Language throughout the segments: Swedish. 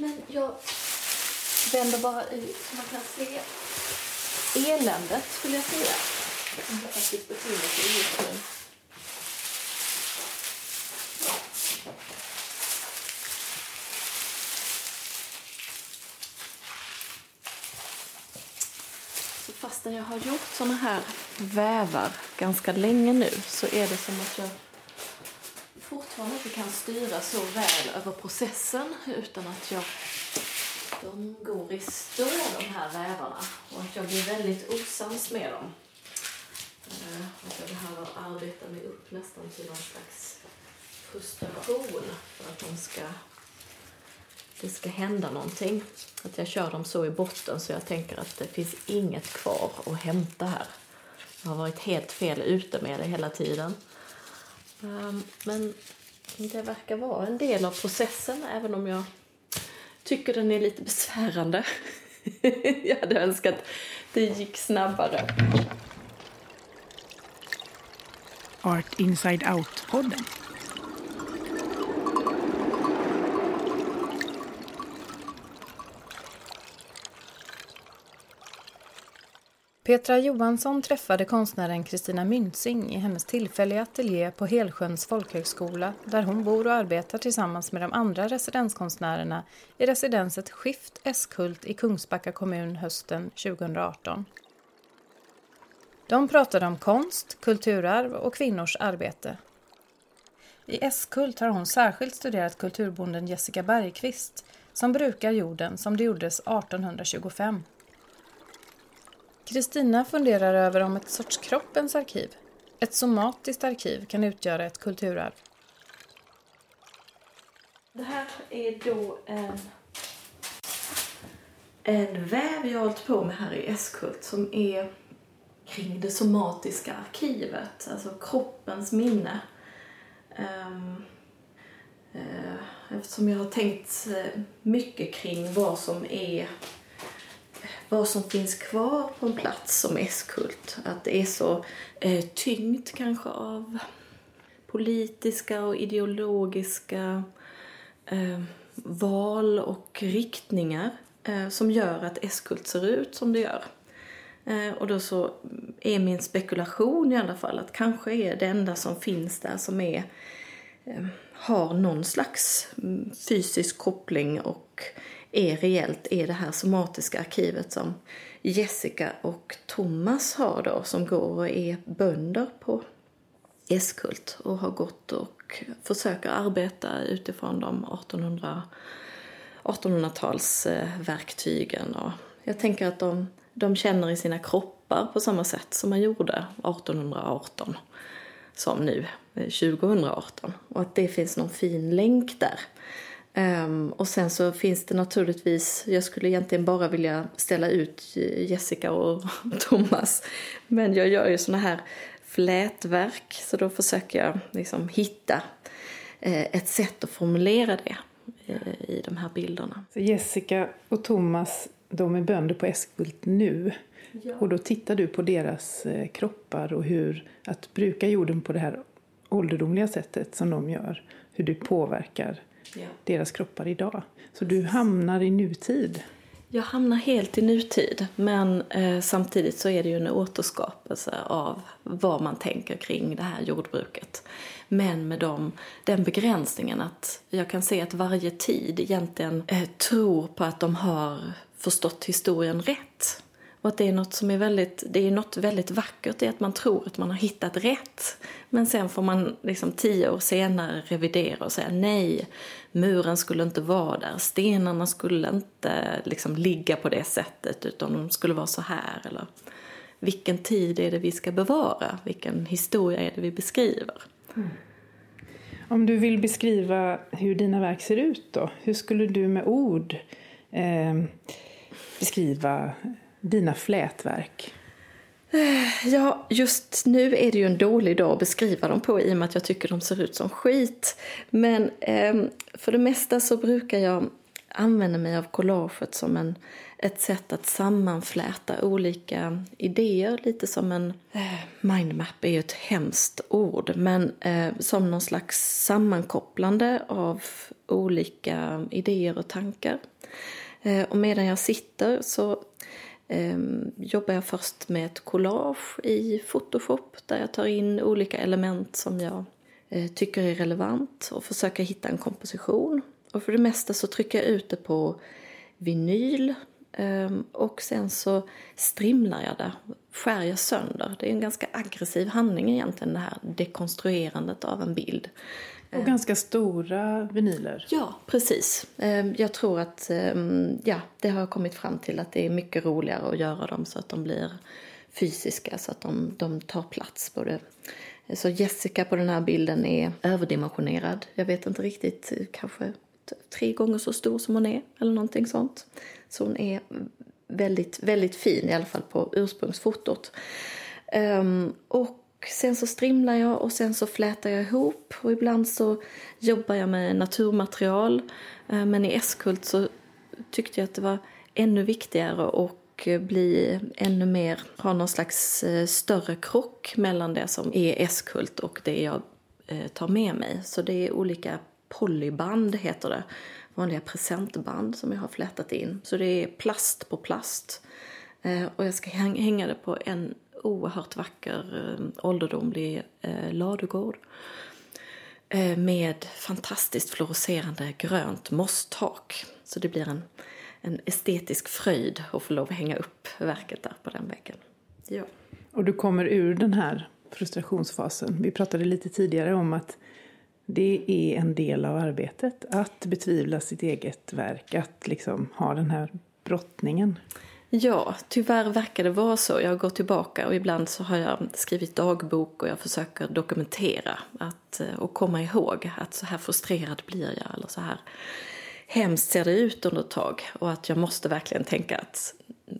Men jag vänder bara ut så man kan se eländet, skulle jag säga. Som faktiskt befinner sig just nu. Så fastän jag har gjort såna här vävar ganska länge nu så är det som att jag fortfarande inte kan styra så väl över processen utan att jag de går i stå de här vävarna och att jag blir väldigt osams med dem. Eh, att jag behöver arbeta mig upp nästan till någon slags frustration för att de ska, det ska hända någonting. Att jag kör dem så i botten så jag tänker att det finns inget kvar att hämta här. Jag har varit helt fel ute med det hela tiden. Ehm, men det verkar vara en del av processen även om jag tycker den är lite besvärande. jag hade önskat det gick snabbare. Art Inside Out-podden. Petra Johansson träffade konstnären Kristina Myntzing i hennes tillfälliga ateljé på Helsjöns folkhögskola där hon bor och arbetar tillsammans med de andra residenskonstnärerna i residenset Skift Eskult i Kungsbacka kommun hösten 2018. De pratade om konst, kulturarv och kvinnors arbete. I Eskult har hon särskilt studerat kulturbonden Jessica Bergqvist som brukar jorden som det gjordes 1825. Kristina funderar över om ett sorts kroppens arkiv, ett somatiskt arkiv, kan utgöra ett kulturarv. Det här är då en, en väv jag har hållit på med här i Eskult som är kring det somatiska arkivet, alltså kroppens minne. Um, eftersom jag har tänkt eh, mycket kring vad som är vad som finns kvar på en plats som Eskult. Att det är så eh, tyngt kanske av politiska och ideologiska eh, val och riktningar eh, som gör att Eskult ser ut som det gör. Eh, och då så är min spekulation i alla fall att kanske är det enda som finns där som är eh, har någon slags mm, fysisk koppling och är reellt är det här somatiska arkivet som Jessica och Thomas har då som går och är bönder på Eskult och har gått och försöker arbeta utifrån de 1800 1800-talsverktygen. Jag tänker att de, de känner i sina kroppar på samma sätt som man gjorde 1818 som nu, eh, 2018. Och att det finns någon fin länk där. Um, och sen så finns det naturligtvis, jag skulle egentligen bara vilja ställa ut Jessica och Thomas. Men jag gör ju såna här flätverk så då försöker jag liksom hitta eh, ett sätt att formulera det eh, i de här bilderna. Så Jessica och Thomas, de är bönder på Eskult nu. Ja. Och då tittar du på deras eh, kroppar och hur att bruka jorden på det här ålderdomliga sättet som de gör. Hur det påverkar Ja. deras kroppar idag. Så du hamnar i nutid. Jag hamnar helt i nutid, men eh, samtidigt så är det ju en återskapelse av vad man tänker kring det här jordbruket. Men med dem, den begränsningen att jag kan se att varje tid egentligen eh, tror på att de har förstått historien rätt. Och att det är något som är väldigt, det är något väldigt vackert i att man tror att man har hittat rätt. Men sen får man liksom tio år senare revidera och säga nej, muren skulle inte vara där, stenarna skulle inte liksom ligga på det sättet utan de skulle vara så här. Eller vilken tid är det vi ska bevara? Vilken historia är det vi beskriver? Mm. Om du vill beskriva hur dina verk ser ut då? Hur skulle du med ord eh, beskriva dina flätverk? Ja, just nu är det ju en dålig dag att beskriva dem på i och med att jag tycker de ser ut som skit. Men eh, för det mesta så brukar jag använda mig av collaget som en, ett sätt att sammanfläta olika idéer. Lite som en... Eh, mindmap är ju ett hemskt ord, men eh, som någon slags sammankopplande av olika idéer och tankar. Eh, och medan jag sitter så Ehm, jobbar jag först med ett collage i Photoshop där jag tar in olika element som jag eh, tycker är relevant och försöker hitta en komposition. Och för det mesta så trycker jag ut det på vinyl ehm, och sen så strimlar jag det, skär jag sönder. Det är en ganska aggressiv handling egentligen det här dekonstruerandet av en bild. Och ganska stora vinyler. Ja, precis. Ehm, jag tror att ehm, ja, det har kommit fram till att det är mycket roligare att göra dem så att de blir fysiska, så att de, de tar plats. Både. Så Jessica på den här bilden är överdimensionerad. Jag vet inte riktigt, kanske tre gånger så stor som hon är eller någonting sånt. Så hon är väldigt, väldigt fin i alla fall på ursprungsfotot. Um, och sen så strimlar jag och sen så flätar jag ihop och ibland så jobbar jag med naturmaterial. Eh, men i Eskult så tyckte jag att det var ännu viktigare och bli ännu mer, ha någon slags eh, större krock mellan det som är Eskult och det jag eh, tar med mig. Så det är olika polyband heter det. Vanliga presentband som jag har flätat in. Så det är plast på plast. Och jag ska hänga det på en oerhört vacker eh, ålderdomlig eh, ladugård. Med fantastiskt fluorescerande grönt mosstak. Så det blir en, en estetisk fröjd att få lov att hänga upp verket där på den väggen. Ja. Och du kommer ur den här frustrationsfasen. Vi pratade lite tidigare om att det är en del av arbetet, att betvivla sitt eget verk, att liksom ha den här brottningen. Ja, tyvärr verkar det vara så. Jag går tillbaka och ibland så har jag skrivit dagbok och jag försöker dokumentera att, eh, och komma ihåg att så här frustrerad blir jag eller så här hemskt ser det ut under ett tag och att jag måste verkligen tänka att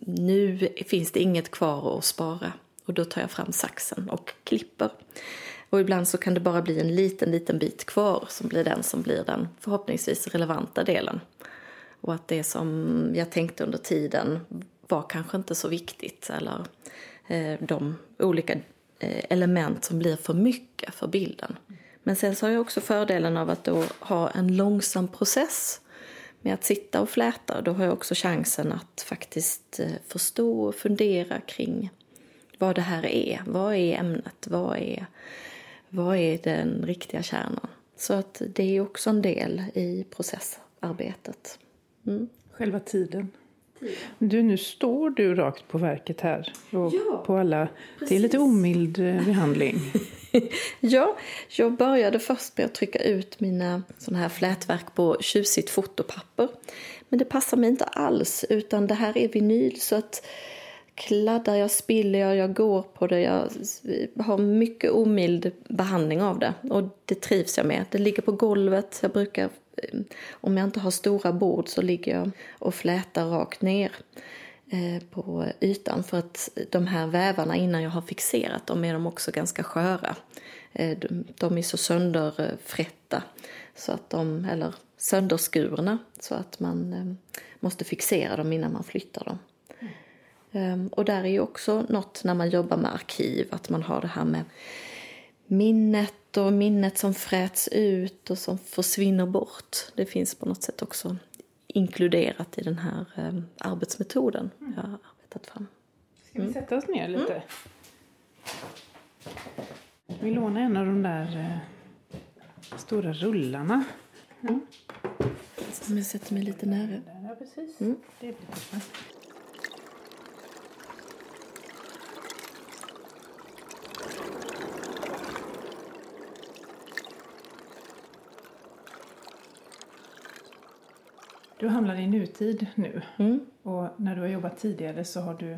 nu finns det inget kvar att spara och då tar jag fram saxen och klipper. Och ibland så kan det bara bli en liten, liten bit kvar som blir den som blir den förhoppningsvis relevanta delen. Och att det som jag tänkte under tiden var kanske inte så viktigt eller eh, de olika eh, element som blir för mycket för bilden. Men sen så har jag också fördelen av att då ha en långsam process med att sitta och fläta. Då har jag också chansen att faktiskt eh, förstå och fundera kring vad det här är. Vad är ämnet? Vad är vad är den riktiga kärnan? Så att det är också en del i processarbetet. Mm. Själva tiden. Du, nu står du rakt på verket här. Och ja, på alla. Det är lite omild eh, behandling. ja, jag började först med att trycka ut mina såna här flätverk på tjusigt fotopapper. Men det passar mig inte alls, utan det här är vinyl så att kladdar jag, spiller jag, jag går på det. Jag har mycket omild behandling av det och det trivs jag med. Det ligger på golvet. Jag brukar, eh, om jag inte har stora bord så ligger jag och flätar rakt ner eh, på ytan för att de här vävarna innan jag har fixerat dem är de också ganska sköra. Eh, de är så sönderfrätta så att de, eller sönderskurna så att man måste fixera dem innan man flyttar dem. Ehm, och där är ju också något när man jobbar med arkiv, att man har det här med minnet och minnet som fräts ut och som försvinner bort. Det finns på något sätt också inkluderat i den här ehm, arbetsmetoden mm. jag har arbetat fram. Ska vi mm. sätta oss ner lite? Mm. Vi lånar en av de där eh, stora rullarna. Mm. Jag sätter mig lite nära. Ja, precis. Mm. Det blir Du hamnar i nutid nu. Mm. Och när du har jobbat tidigare så har du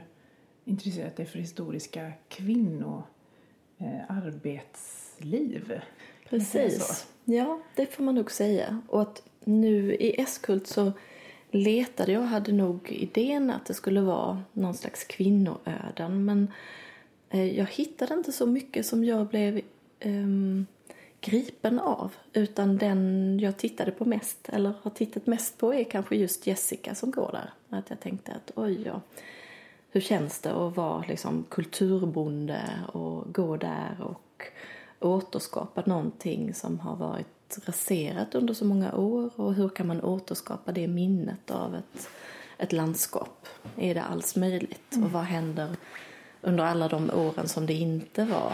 intresserat dig för historiska kvinnoarbetsliv. Eh, Precis. Ja, det får man nog säga. Och att nu i Eskult så letade jag hade nog idén att det skulle vara någon slags kvinnoöden men eh, jag hittade inte så mycket som jag blev um, gripen av. Utan den jag tittade på mest, eller har tittat mest på, är kanske just Jessica som går där. Att jag tänkte att oj, ja, hur känns det att vara liksom kulturbonde och gå där och återskapa någonting som har varit raserat under så många år och hur kan man återskapa det minnet av ett, ett landskap? Är det alls möjligt? Mm. Och vad händer under alla de åren som det inte var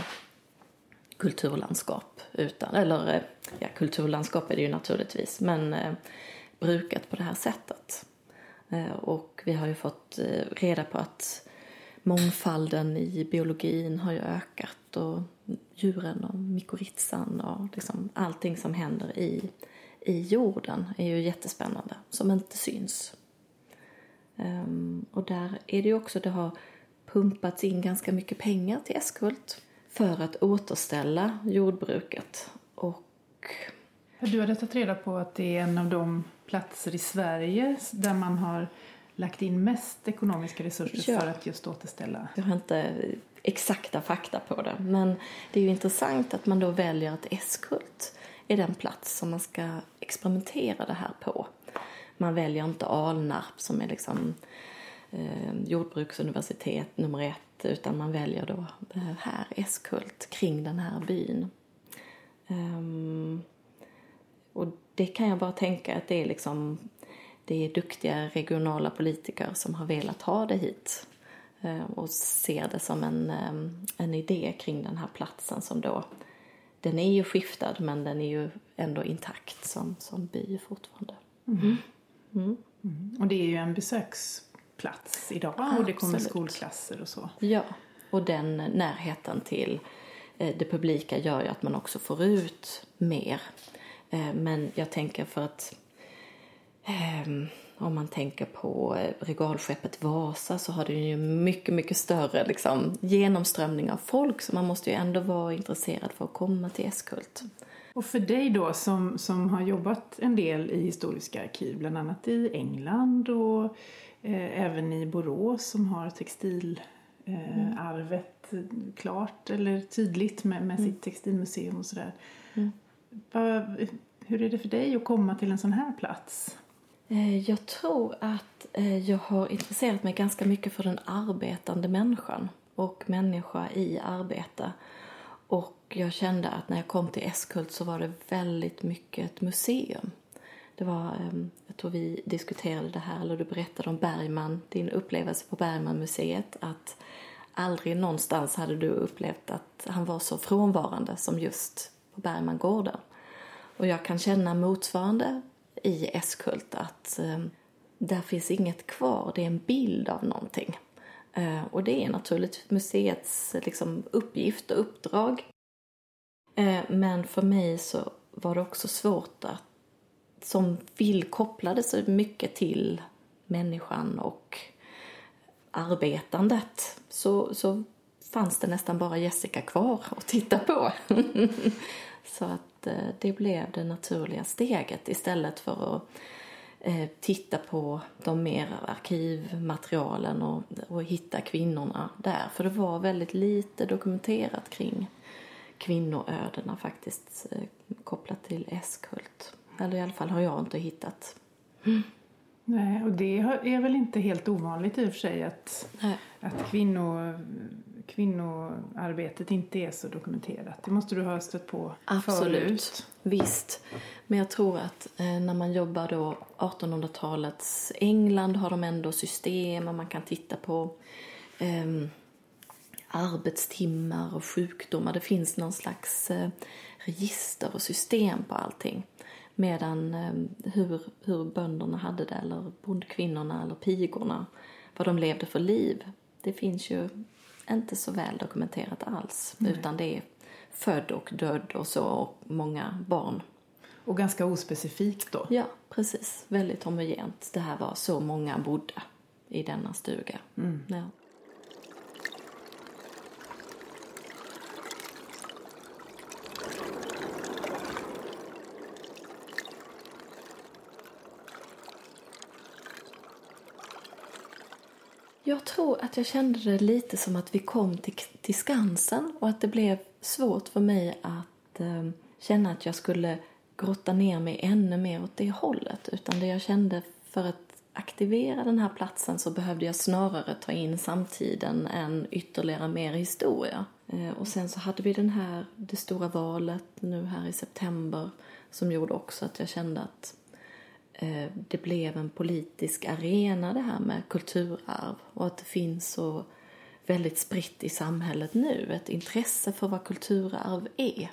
kulturlandskap utan, eller eh, ja, kulturlandskap är det ju naturligtvis, men eh, brukat på det här sättet. Eh, och vi har ju fått eh, reda på att mångfalden i biologin har ju ökat och djuren och mykorrhizan och liksom allting som händer i, i jorden är ju jättespännande, som inte syns. Um, och där är det ju också, det har pumpats in ganska mycket pengar till Eskult för att återställa jordbruket. Och... Du hade tagit reda på att det är en av de platser i Sverige där man har lagt in mest ekonomiska resurser ja. för att just återställa? Jag har inte exakta fakta på det, men det är ju intressant att man då väljer att Eskult är den plats som man ska experimentera det här på. Man väljer inte Alnarp som är liksom jordbruksuniversitet nummer ett utan man väljer då här Eskult kring den här byn. Um, och det kan jag bara tänka att det är liksom det är duktiga regionala politiker som har velat ha det hit eh, och ser det som en, eh, en idé kring den här platsen som då den är ju skiftad men den är ju ändå intakt som, som by fortfarande. Mm. Mm. Mm. Och det är ju en besöksplats idag och det kommer skolklasser och så. Ja, och den närheten till eh, det publika gör ju att man också får ut mer. Men jag tänker för att Um, om man tänker på eh, regalskeppet Vasa så har det ju mycket, mycket större liksom, genomströmning av folk så man måste ju ändå vara intresserad för att komma till Eskult. Och för dig då som, som har jobbat en del i historiska arkiv, bland annat i England och eh, även i Borås som har textilarvet eh, mm. klart eller tydligt med, med mm. sitt textilmuseum och sådär. Mm. Hur är det för dig att komma till en sån här plats? Eh, jag tror att eh, jag har intresserat mig ganska mycket för den arbetande människan och människa i arbete. Och jag kände att när jag kom till Eskult så var det väldigt mycket ett museum. Det var, ehm, jag tror vi diskuterade det här, eller du berättade om Bergman, din upplevelse på Bergmanmuseet, att aldrig någonstans hade du upplevt att han var så frånvarande som just på Bergmangården. Och jag kan känna motsvarande i Eskult att ehm, där finns inget kvar, det är en bild av någonting. Eh, och det är naturligtvis museets liksom, uppgift och uppdrag. Eh, men för mig så var det också svårt att, som vill kopplade så mycket till människan och arbetandet, så, så fanns det nästan bara Jessica kvar att titta på. så att eh, det blev det naturliga steget istället för att eh, titta på de mer arkivmaterialen och, och hitta kvinnorna där. För det var väldigt lite dokumenterat kring kvinnoödena faktiskt eh, kopplat till Eskult. Eller i alla fall har jag inte hittat. Mm. Nej, och det är väl inte helt ovanligt i och för sig att, att kvinnor kvinnoarbetet inte är så dokumenterat. Det måste du ha stött på Absolut, förut. visst. Men jag tror att eh, när man jobbar då 1800-talets England har de ändå system och man kan titta på eh, arbetstimmar och sjukdomar. Det finns någon slags eh, register och system på allting. Medan eh, hur, hur bönderna hade det, eller bondkvinnorna eller pigorna, vad de levde för liv. Det finns ju inte så väl dokumenterat alls. Nej. Utan det är född och död och så och många barn. Och ganska ospecifikt då? Ja, precis. Väldigt homogent. Det här var så många bodde i denna stuga. Mm. Ja. Jag tror att jag kände det lite som att vi kom till, till Skansen och att det blev svårt för mig att eh, känna att jag skulle grotta ner mig ännu mer åt det hållet. Utan det jag kände för att aktivera den här platsen så behövde jag snarare ta in samtiden än ytterligare mer historia. Eh, och sen så hade vi den här, det stora valet nu här i september som gjorde också att jag kände att Eh, det blev en politisk arena det här med kulturarv och att det finns så väldigt spritt i samhället nu, ett intresse för vad kulturarv är.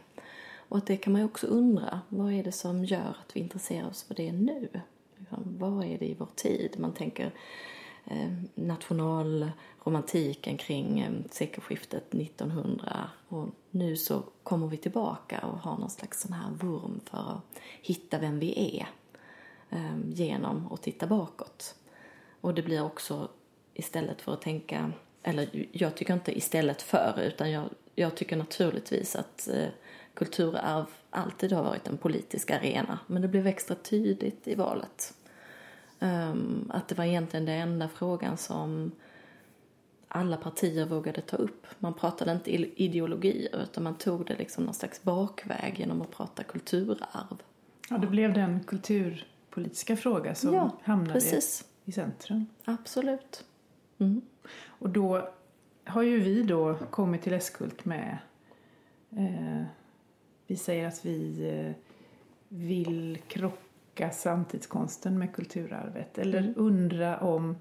Och att det kan man ju också undra, vad är det som gör att vi intresserar oss för det nu? Liksom, vad är det i vår tid? Man tänker eh, nationalromantiken kring eh, sekelskiftet 1900 och nu så kommer vi tillbaka och har någon slags sån här vurm för att hitta vem vi är Ehm, genom att titta bakåt. Och det blir också istället för att tänka, eller jag tycker inte istället för utan jag, jag tycker naturligtvis att eh, kulturarv alltid har varit en politisk arena. Men det blev extra tydligt i valet. Um, att det var egentligen den enda frågan som alla partier vågade ta upp. Man pratade inte ideologier utan man tog det liksom någon slags bakväg genom att prata kulturarv. Ja, det blev den kulturpolitiska fråga som ja, hamnade precis. i centrum. Absolut. Mm. Och då har ju vi då kommit till Eskult med eh, vi säger att vi eh, vill krocka samtidskonsten med kulturarvet. Eller mm. undra om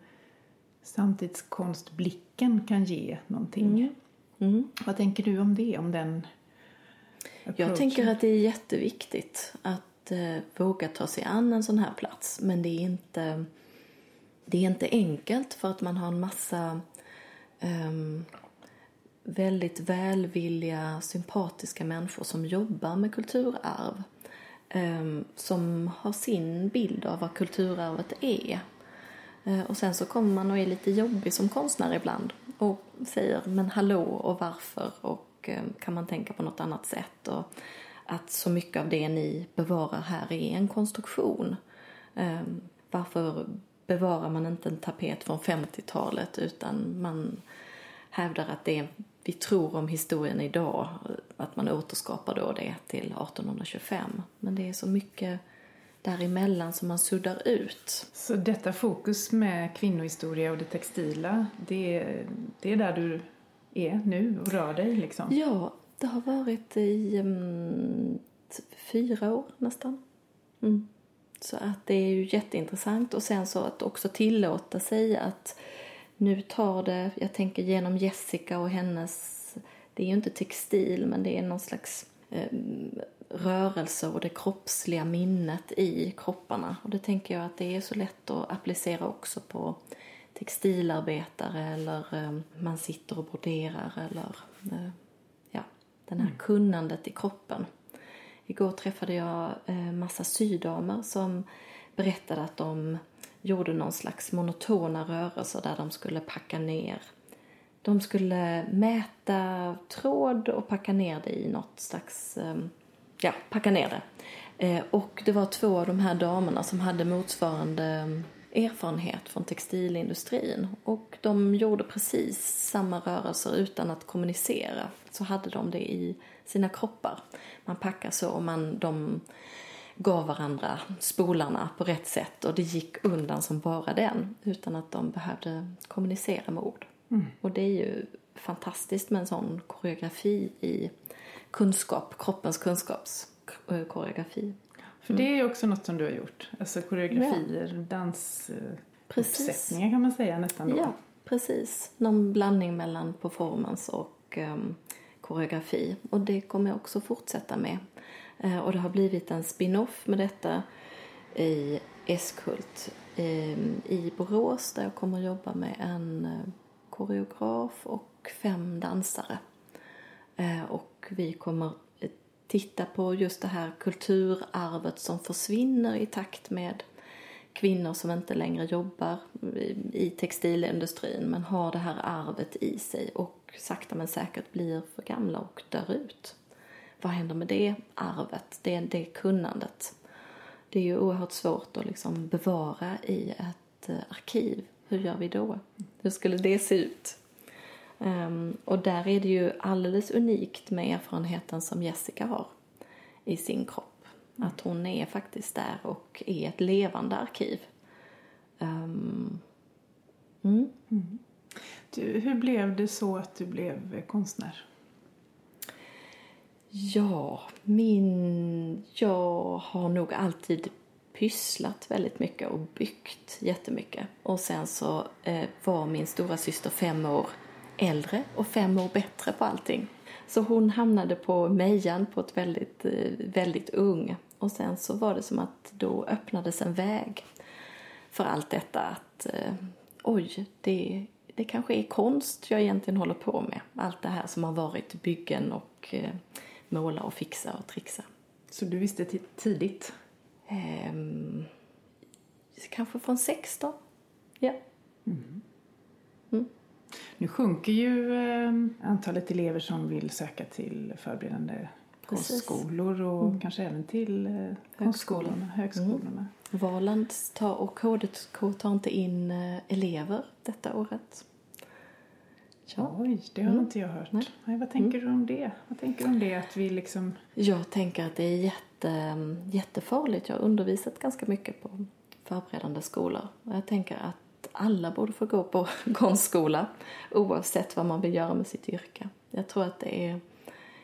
samtidskonstblicken kan ge någonting. Mm. Mm. Vad tänker du om det? Om den approachen? Jag tänker att det är jätteviktigt att eh, våga ta sig an en sån här plats. Men det är inte, det är inte enkelt för att man har en massa um, väldigt välvilliga, sympatiska människor som jobbar med kulturarv. Ehm, som har sin bild av vad kulturarvet är. Eh, och sen så kommer man och är lite jobbig som konstnär ibland och säger men hallå och varför och ehm, kan man tänka på något annat sätt och att så mycket av det ni bevarar här är en konstruktion. Ehm, varför bevarar man inte en tapet från 50-talet utan man hävdar att det vi tror om historien idag, att man återskapar då det till 1825. Men det är så mycket däremellan som man suddar ut. Så detta fokus med kvinnohistoria och det textila, det, det är där du är nu och rör dig liksom? Ja, det har varit i um, fyra år nästan. Mm. Så att det är ju jätteintressant och sen så att också tillåta sig att nu tar det, jag tänker genom Jessica och hennes, det är ju inte textil men det är någon slags eh, rörelse och det kroppsliga minnet i kropparna. Och det tänker jag att det är så lätt att applicera också på textilarbetare eller eh, man sitter och broderar eller eh, den här mm. kunnandet i kroppen. Igår träffade jag eh, massa sydamer som berättade att de gjorde någon slags monotona rörelser där de skulle packa ner. De skulle mäta tråd och packa ner det i något slags, ehm, ja, packa ner det. Eh, och det var två av de här damerna som hade motsvarande ehm, erfarenhet från textilindustrin och de gjorde precis samma rörelser utan att kommunicera. Så hade de det i sina kroppar. Man packar så och man, de gav varandra spolarna på rätt sätt och det gick undan som bara den utan att de behövde kommunicera med ord. Mm. Och det är ju fantastiskt med en sån koreografi i kunskap, kroppens kunskapskoreografi. För det är också något som du har gjort, alltså koreografier, ja. dansuppsättningar kan man säga nästan då. Ja, precis. Någon blandning mellan performance och um, koreografi. Och det kommer jag också fortsätta med. Eh, och det har blivit en spin-off med detta i Eskult ehm, i Borås där jag kommer att jobba med en eh, koreograf och fem dansare. Eh, och vi kommer titta på just det här kulturarvet som försvinner i takt med kvinnor som inte längre jobbar i textilindustrin men har det här arvet i sig och sakta men säkert blir för gamla och dör ut vad händer med det arvet, det, det kunnandet? Det är ju oerhört svårt att liksom bevara i ett eh, arkiv. Hur gör vi då? Hur skulle det se ut? Um, och där är det ju alldeles unikt med erfarenheten som Jessica har. i sin kropp. Att hon är faktiskt där och är ett levande arkiv. Um, mm. Mm. Du, hur blev det så att du blev konstnär? Ja, min... Jag har nog alltid pysslat väldigt mycket och byggt jättemycket. Och sen så eh, var min stora syster fem år äldre och fem år bättre på allting. Så hon hamnade på Mejan på ett väldigt, eh, väldigt ung. Och sen så var det som att då öppnades en väg för allt detta att eh, oj, det, det kanske är konst jag egentligen håller på med. Allt det här som har varit byggen och eh, måla och fixa och trixa. Så du visste tidigt? Ehm, kanske från 16. Ja. Mm. Mm. Nu sjunker ju eh, antalet elever som vill söka till förberedande konstskolor och mm. kanske även till eh, konstskolorna, högskolorna. Mm. Valand tar, och KDK tar inte in eh, elever detta året. Ja. Oj, det har mm. inte jag hört. Nej. Nej vad tänker mm. du om det? Vad tänker du om det att vi liksom... Jag tänker att det är jätte, jättefarligt. Jag har undervisat ganska mycket på förberedande skolor. Jag tänker att alla borde få gå på konstskola oavsett vad man vill göra med sitt yrke. Jag tror att det är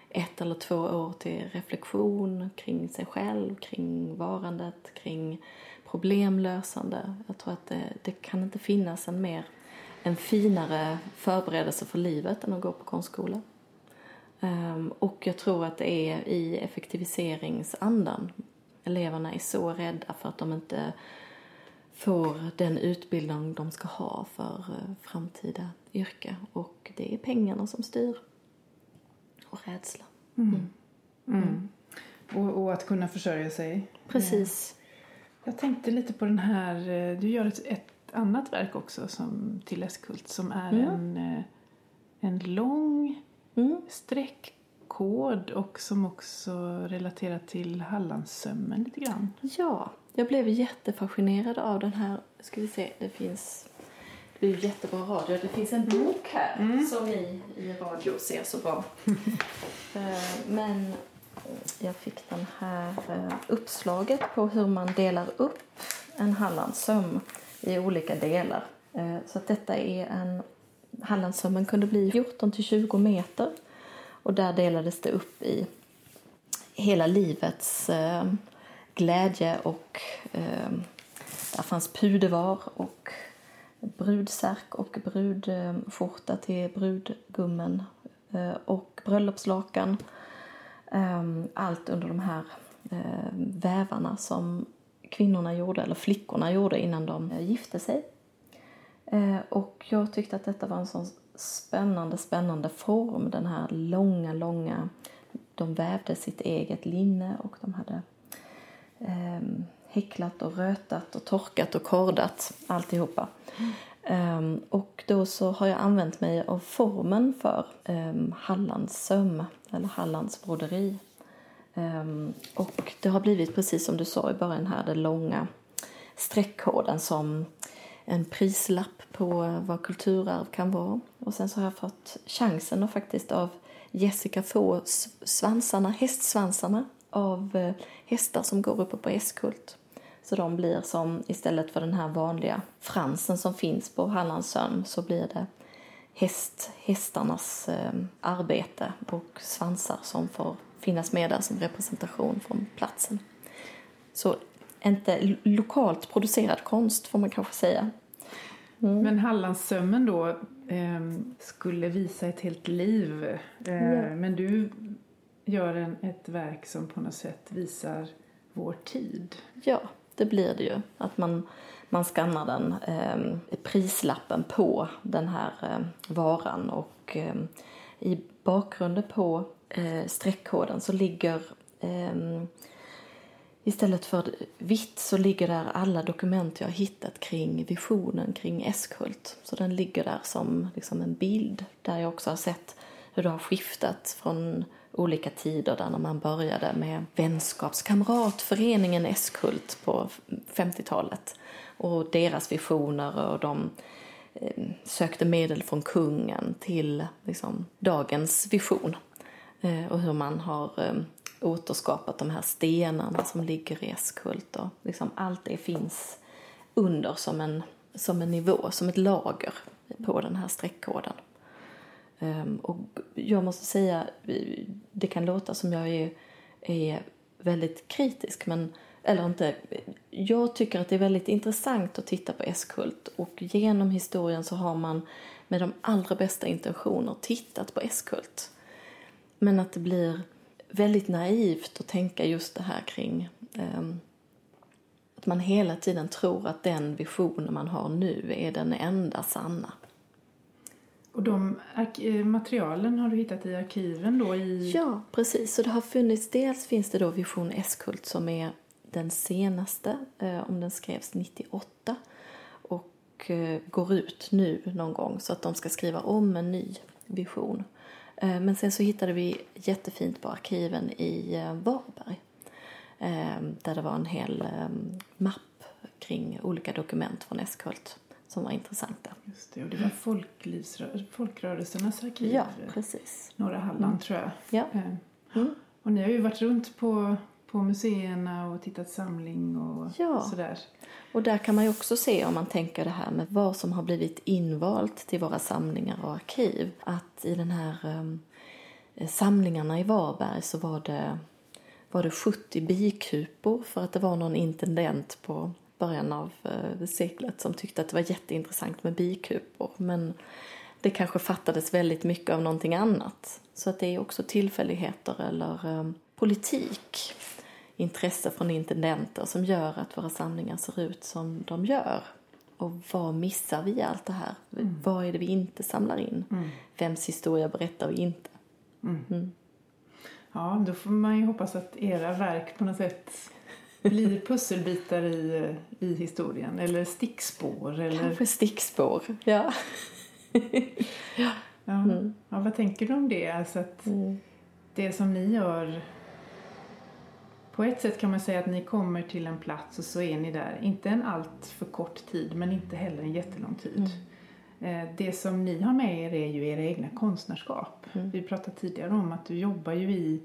ett eller två år till reflektion kring sig själv, kring varandet, kring problemlösande. Jag tror att det, det kan inte finnas en mer en finare förberedelse för livet än att gå på konstskola. Um, och jag tror att det är i effektiviseringsandan. Eleverna är så rädda för att de inte får den utbildning de ska ha för uh, framtida yrke. Och det är pengarna som styr. Och rädsla. Mm. Mm. Mm. Och, och, att kunna försörja sig. Precis. Jag tänkte lite på den här, eh, du gör ett, ett annat verk också som, till Eskult som är mm. en, eh, en lång mm. streckkod och som också relaterar till Hallandssömmen lite grann. Ja, jag blev jättefascinerad av den här, ska vi se, det finns det är jättebra radio. Det finns en bok här mm. som ni i radio ser så bra. Eh, men jag fick den här eh, uppslaget på hur man delar upp en Hallandssöm i olika delar. Eh, så att detta är en Hallandssömmen kunde bli 14 till 20 meter och där delades det upp i hela livets glädje och eh, där fanns pudevar och brudsärk och brudskjorta till brudgummen eh, och bröllopslakan. Ehm, allt under de här eh, vävarna som kvinnorna gjorde, eller flickorna gjorde innan de eh, gifte sig. Eh, och jag tyckte att detta var en sån spännande, spännande form. Den här långa, långa... De vävde sitt eget linne och de hade eh, häcklat och rötat och torkat och kordat alltihopa. Mm. Um, och då så har jag använt mig av formen för um, Hallands söm, eller Hallands broderi. Um, och det har blivit precis som du sa i början här, den långa streckkoden som en prislapp på vad kulturarv kan vara. Och sen så har jag fått chansen och faktiskt av Jessica få svansarna, hästsvansarna av eh, hästar som går uppe på Eskult. Så de blir som, istället för den här vanliga fransen som finns på Hallandsön så blir det häst, hästarnas eh, arbete och svansar som får finnas med där som representation från platsen. Så inte lokalt producerad konst får man kanske säga. Mm. Men Hallandssömmen då eh, skulle visa ett helt liv. Eh, ja. Men du gör en, ett verk som på något sätt visar vår tid. Ja, det blir det ju. Att man, man skannar den eh, prislappen på den här eh, varan och eh, i bakgrunden på eh, streckkoden så ligger eh, istället för vitt så ligger där alla dokument jag har hittat kring visionen kring Eskult. Så den ligger där som liksom en bild där jag också har sett hur det har skiftat från olika tider där när man började med vänskapskamratföreningen Eskult på 50-talet och deras visioner och de eh, sökte medel från kungen till liksom, dagens vision. Eh, och hur man har eh, återskapat de här stenarna som ligger i Eskult. Och liksom allt det finns under som en, som en nivå, som ett lager på den här streckkoden. Ehm, och jag måste säga, det kan låta som jag är, är väldigt kritisk, men eller inte, jag tycker att det är väldigt intressant att titta på Eskult och genom historien så har man med de allra bästa intentioner tittat på Eskult. Men att det blir väldigt naivt att tänka just det här kring um, att man hela tiden tror att den vision man har nu är den enda sanna. Och de eh, materialen har du hittat i arkiven då? I... Ja, precis. Så det har funnits, dels finns det då Vision Eskult som är den senaste, eh, om den skrevs 98 och eh, går ut nu någon gång så att de ska skriva om en ny vision. Men sen så hittade vi jättefint på arkiven i Varberg där det var en hel mapp kring olika dokument från Eskult som var intressanta. Just det, och det var folklivsrö- folkrörelsernas arkiv. Ja, precis. Norra Halland mm. tror jag. Ja. Mm. Och ni har ju varit runt på på museerna och tittat samling och ja. sådär. Och där kan man ju också se om man tänker det här med vad som har blivit invalt till våra samlingar och arkiv. Att i den här um, samlingarna i Varberg så var det, var det 70 bikupor för att det var någon intendent på början av uh, seklet som tyckte att det var jätteintressant med bikupor. Men det kanske fattades väldigt mycket av någonting annat. Så att det är också tillfälligheter eller um, politik intresse från intendenter som gör att våra samlingar ser ut som de gör. Och vad missar vi i allt det här? Mm. Vad är det vi inte samlar in? Mm. Vems historia berättar vi inte? Mm. mm. Ja, då får man ju hoppas att era verk på något sätt blir pusselbitar i, i historien. Eller stickspår. Eller... Kanske stickspår, ja. ja. Ja. Mm. ja. Vad tänker du om det? Alltså att mm. det som ni gör på ett sätt kan man säga att ni kommer till en plats och så är ni där, inte en allt för kort tid men inte heller en jättelång tid. Mm. Eh, det som ni har med er är ju era egna konstnärskap. Mm. Vi pratade tidigare om att du jobbar ju i,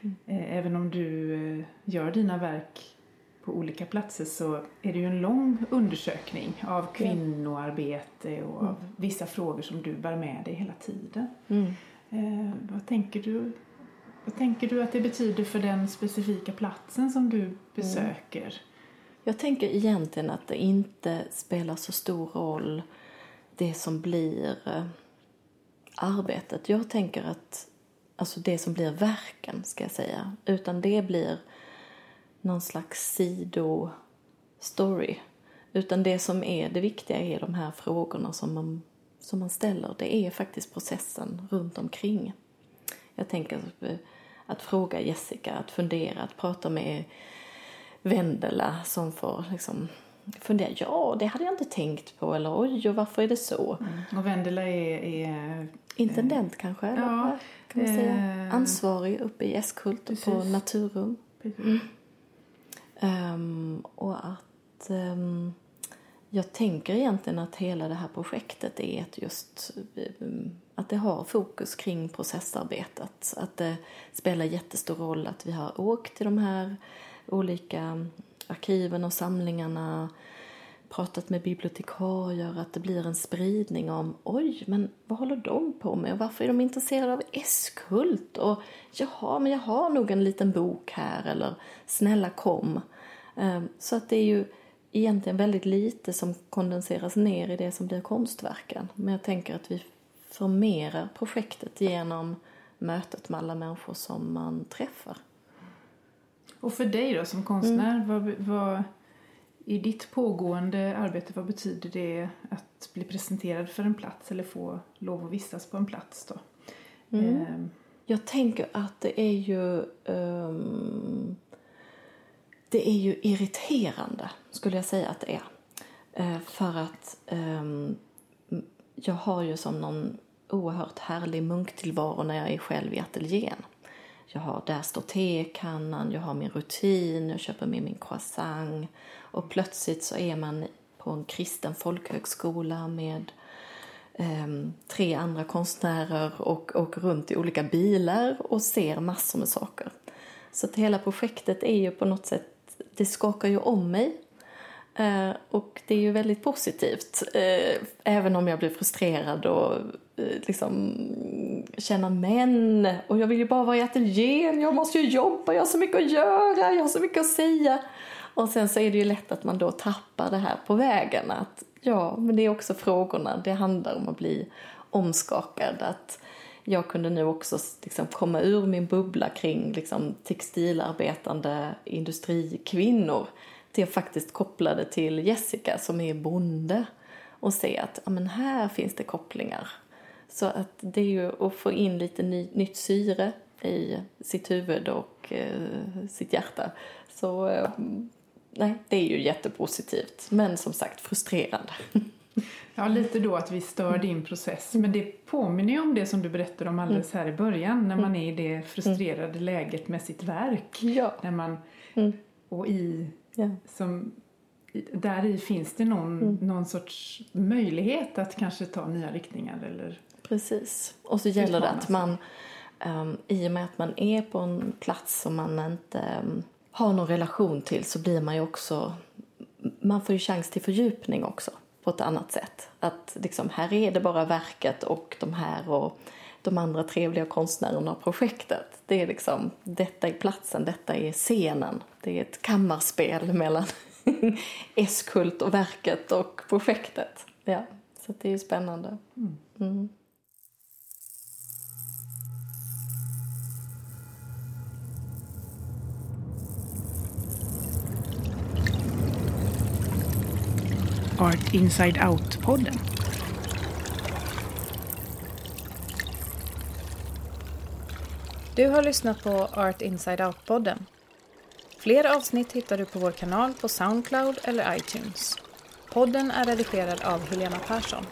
mm. även om du eh, gör dina verk på olika platser så är det ju en lång undersökning av kvinnoarbete och av mm. vissa frågor som du bär med dig hela tiden. Mm. Eh, vad tänker du vad tänker du att det betyder för den specifika platsen som du besöker? Mm. Jag tänker egentligen att det inte spelar så stor roll det som blir arbetet. Jag tänker att, alltså det som blir verken ska jag säga, utan det blir någon slags sidostory. Utan det som är det viktiga är de här frågorna som man, som man ställer. Det är faktiskt processen runt omkring. Jag tänker att fråga Jessica, att fundera, att prata med Vendela som får liksom fundera. Ja, det hade jag inte tänkt på. Eller oj, och varför är det så? Mm. Och Vendela är, är Intendent kanske? Eller? Ja, kan man säga. Eh, Ansvarig uppe i Eskult precis. på Naturum. Mm. Um, och att um, jag tänker egentligen att hela det här projektet är ett just att det har fokus kring processarbetet. Att det spelar jättestor roll att vi har åkt till de här olika arkiven och samlingarna, pratat med bibliotekarier, att det blir en spridning om oj, men vad håller de på med och varför är de intresserade av Eskult? Och jaha, men jag har nog en liten bok här eller snälla kom. Ehm, så att det är ju egentligen väldigt lite som kondenseras ner i det som blir konstverken. Men jag tänker att vi förmerar projektet genom mötet med alla människor som man träffar. Och för dig då som konstnär, mm. vad, vad, i ditt pågående arbete, vad betyder det att bli presenterad för en plats eller få lov att vistas på en plats då? Mm. Eh. Jag tänker att det är ju um, det är ju irriterande, skulle jag säga att det är. Eh, för att um, jag har ju som någon oerhört härlig munktillvaro när jag är själv i ateljén. Jag har, där står tekannan, jag har min rutin, jag köper med min croissant och plötsligt så är man på en kristen folkhögskola med eh, tre andra konstnärer och åker runt i olika bilar och ser massor med saker. Så att hela projektet är ju på något sätt, det skakar ju om mig. Eh, och det är ju väldigt positivt. Eh, även om jag blir frustrerad och eh, liksom känner men och jag vill ju bara vara i ateljén, jag måste ju jobba, jag har så mycket att göra, jag har så mycket att säga. Och sen så är det ju lätt att man då tappar det här på vägen. Att ja, men det är också frågorna, det handlar om att bli omskakad. Att jag kunde nu också liksom komma ur min bubbla kring liksom textilarbetande industrikvinnor till jag faktiskt kopplade till Jessica som är bonde och se att ja, men här finns det kopplingar. Så att det är ju att få in lite ny, nytt syre i sitt huvud och eh, sitt hjärta. Så eh, nej, det är ju jättepositivt. Men som sagt frustrerande. Ja, lite då att vi stör din process. Men det påminner ju om det som du berättade om alldeles här i början. När man är i det frustrerade läget med sitt verk. Ja. När man, och i, Ja. som, där i finns det någon, någon sorts möjlighet att kanske ta nya riktningar eller Precis. Och så gäller det att man, um, i och med att man är på en plats som man inte um, har någon relation till så blir man ju också, man får ju chans till fördjupning också på ett annat sätt. Att liksom, här är det bara verket och de här och de andra trevliga konstnärerna och projektet. Det är liksom, detta är platsen, detta är scenen. Det är ett kammarspel mellan Eskult och verket och projektet. Ja, så det är ju spännande. Mm. Art Inside Out-podden. Du har lyssnat på Art Inside Out-podden. Fler avsnitt hittar du på vår kanal på Soundcloud eller iTunes. Podden är redigerad av Helena Persson.